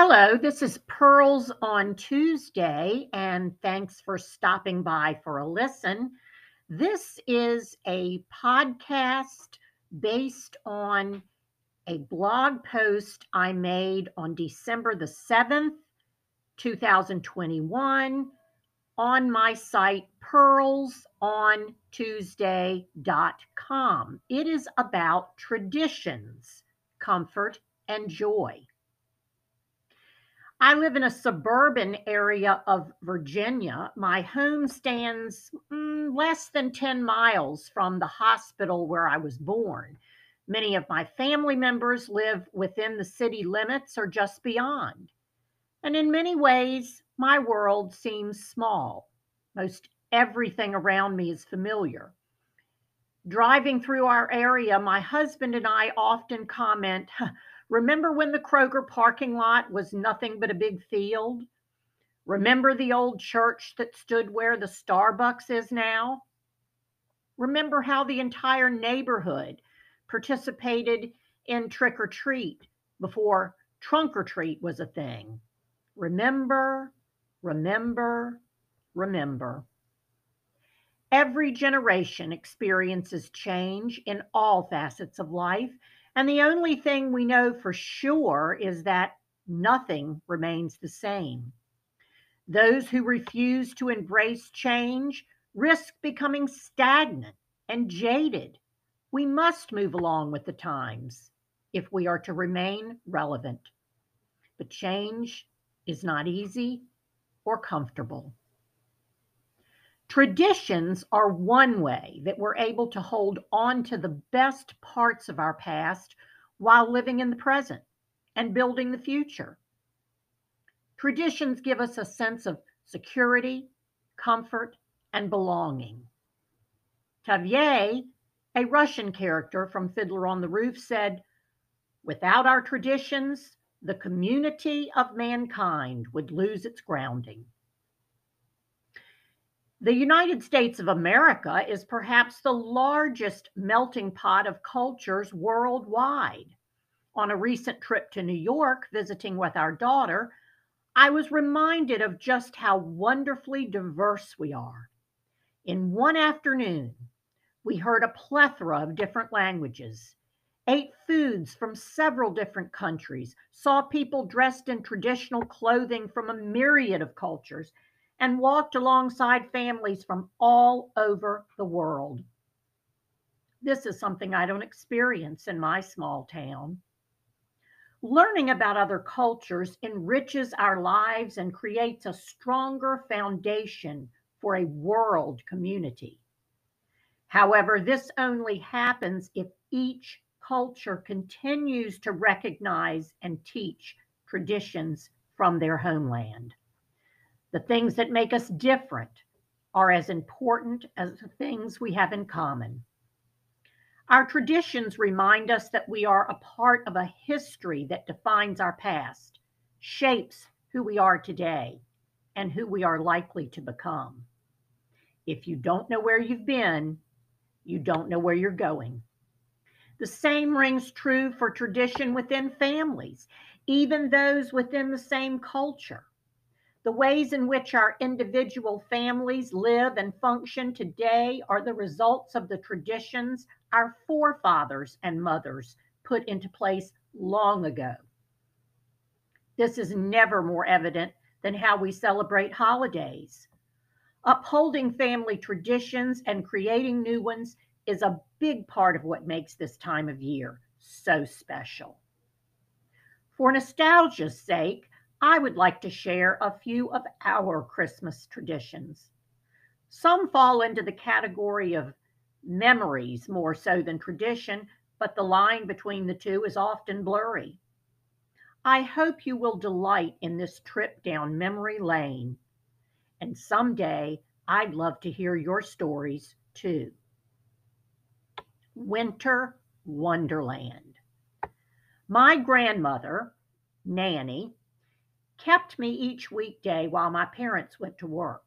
Hello, this is Pearls on Tuesday, and thanks for stopping by for a listen. This is a podcast based on a blog post I made on December the 7th, 2021, on my site pearlsontuesday.com. It is about traditions, comfort, and joy. I live in a suburban area of Virginia. My home stands mm, less than 10 miles from the hospital where I was born. Many of my family members live within the city limits or just beyond. And in many ways, my world seems small. Most everything around me is familiar. Driving through our area, my husband and I often comment, Remember when the Kroger parking lot was nothing but a big field? Remember the old church that stood where the Starbucks is now? Remember how the entire neighborhood participated in trick or treat before trunk or treat was a thing? Remember, remember, remember. Every generation experiences change in all facets of life, and the only thing we know for sure is that nothing remains the same. Those who refuse to embrace change risk becoming stagnant and jaded. We must move along with the times if we are to remain relevant. But change is not easy or comfortable. Traditions are one way that we're able to hold on to the best parts of our past while living in the present and building the future. Traditions give us a sense of security, comfort, and belonging. Tevye, a Russian character from Fiddler on the Roof, said, Without our traditions, the community of mankind would lose its grounding. The United States of America is perhaps the largest melting pot of cultures worldwide. On a recent trip to New York, visiting with our daughter, I was reminded of just how wonderfully diverse we are. In one afternoon, we heard a plethora of different languages, ate foods from several different countries, saw people dressed in traditional clothing from a myriad of cultures, and walked alongside families from all over the world. This is something I don't experience in my small town. Learning about other cultures enriches our lives and creates a stronger foundation for a world community. However, this only happens if each culture continues to recognize and teach traditions from their homeland. The things that make us different are as important as the things we have in common. Our traditions remind us that we are a part of a history that defines our past, shapes who we are today, and who we are likely to become. If you don't know where you've been, you don't know where you're going. The same rings true for tradition within families, even those within the same culture. The ways in which our individual families live and function today are the results of the traditions our forefathers and mothers put into place long ago. This is never more evident than how we celebrate holidays. Upholding family traditions and creating new ones is a big part of what makes this time of year so special. For nostalgia's sake, I would like to share a few of our Christmas traditions. Some fall into the category of memories more so than tradition, but the line between the two is often blurry. I hope you will delight in this trip down memory lane. And someday I'd love to hear your stories too. Winter Wonderland. My grandmother, Nanny, kept me each weekday while my parents went to work.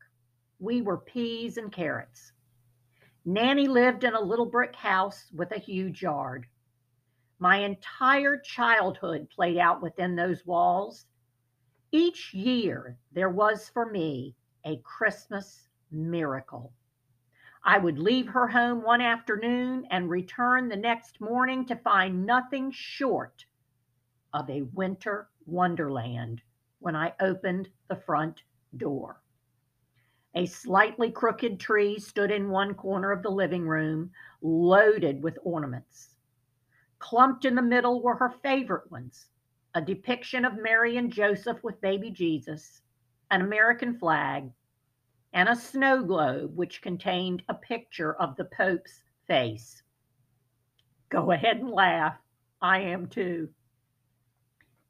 We were peas and carrots. Nanny lived in a little brick house with a huge yard. My entire childhood played out within those walls, Each year there was for me a Christmas miracle. I would leave her home one afternoon and return the next morning to find nothing short of a winter wonderland when I opened the front door. A slightly crooked tree stood in one corner of the living room, loaded with ornaments. Clumped in the middle were her favorite ones a depiction of Mary and Joseph with baby Jesus, an American flag, and a snow globe which contained a picture of the Pope's face. Go ahead and laugh. I am too.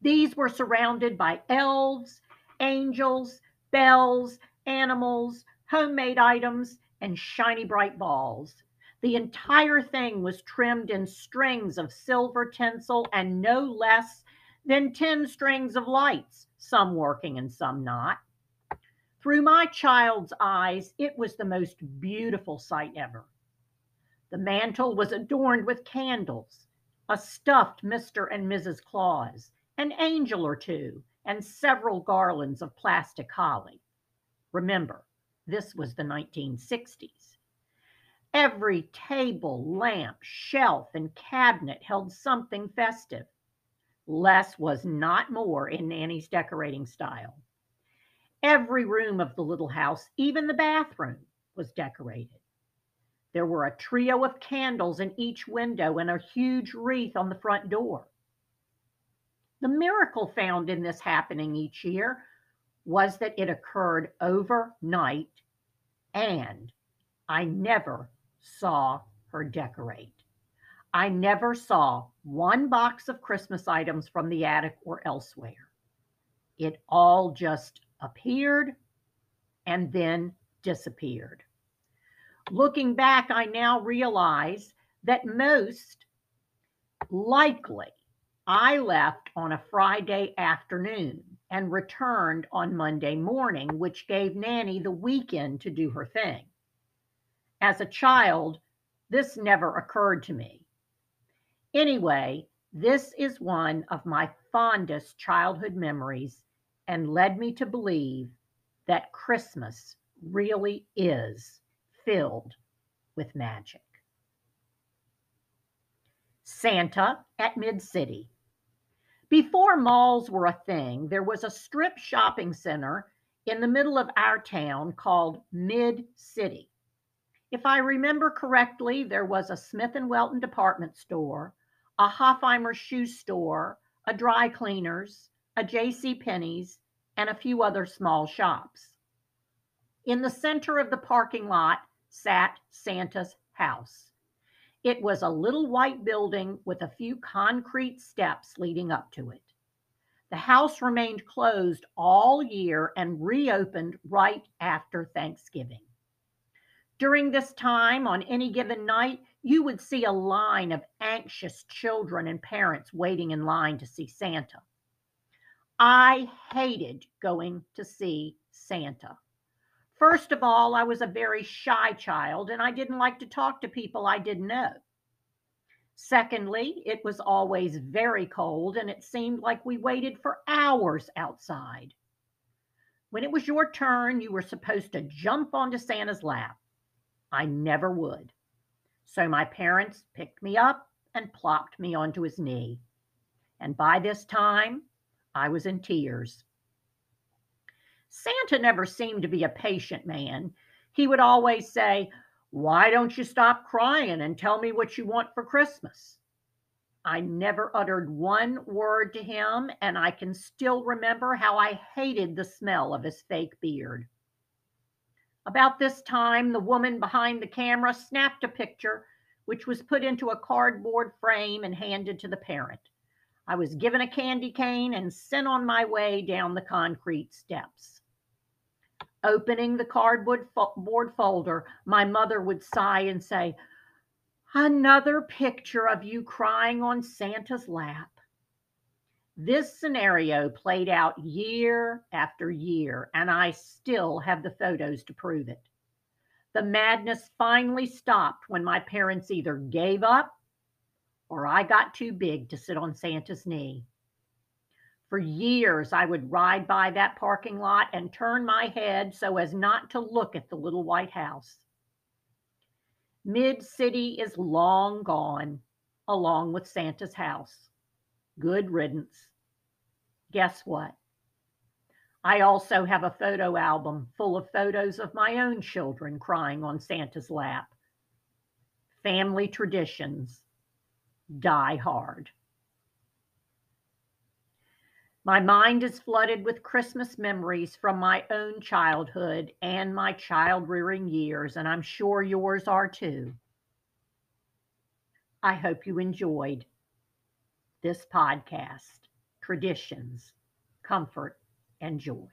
These were surrounded by elves, angels, bells, animals, homemade items, and shiny bright balls. The entire thing was trimmed in strings of silver tinsel and no less than 10 strings of lights, some working and some not. Through my child's eyes, it was the most beautiful sight ever. The mantel was adorned with candles, a stuffed Mr. and Mrs. Claus, an angel or two, and several garlands of plastic holly. Remember, this was the 1960s. Every table, lamp, shelf, and cabinet held something festive. Less was not more in Nanny's decorating style. Every room of the little house, even the bathroom, was decorated. There were a trio of candles in each window and a huge wreath on the front door. The miracle found in this happening each year was that it occurred overnight and I never saw her decorate. I never saw one box of Christmas items from the attic or elsewhere. It all just appeared and then disappeared. Looking back, I now realize that most likely I left on a Friday afternoon and returned on Monday morning, which gave Nanny the weekend to do her thing. As a child, this never occurred to me. Anyway, this is one of my fondest childhood memories and led me to believe that Christmas really is filled with magic. Santa at Mid City. Before malls were a thing, there was a strip shopping center in the middle of our town called Mid City. If I remember correctly, there was a Smith and Welton department store, a Hofheimer shoe store, a dry cleaners, a J.C. Penney's, and a few other small shops. In the center of the parking lot sat Santa's house. It was a little white building with a few concrete steps leading up to it. The house remained closed all year and reopened right after Thanksgiving. During this time, on any given night, you would see a line of anxious children and parents waiting in line to see Santa. I hated going to see Santa. First of all, I was a very shy child and I didn't like to talk to people I didn't know. Secondly, it was always very cold and it seemed like we waited for hours outside. When it was your turn, you were supposed to jump onto Santa's lap. I never would. So my parents picked me up and plopped me onto his knee. And by this time, I was in tears. Santa never seemed to be a patient man. He would always say, Why don't you stop crying and tell me what you want for Christmas? I never uttered one word to him, and I can still remember how I hated the smell of his fake beard. About this time, the woman behind the camera snapped a picture, which was put into a cardboard frame and handed to the parent. I was given a candy cane and sent on my way down the concrete steps. Opening the cardboard board folder, my mother would sigh and say, Another picture of you crying on Santa's lap. This scenario played out year after year, and I still have the photos to prove it. The madness finally stopped when my parents either gave up or I got too big to sit on Santa's knee. For years, I would ride by that parking lot and turn my head so as not to look at the little white house. Mid City is long gone, along with Santa's house. Good riddance. Guess what? I also have a photo album full of photos of my own children crying on Santa's lap. Family traditions die hard. My mind is flooded with Christmas memories from my own childhood and my child rearing years, and I'm sure yours are too. I hope you enjoyed this podcast Traditions, Comfort, and Joy.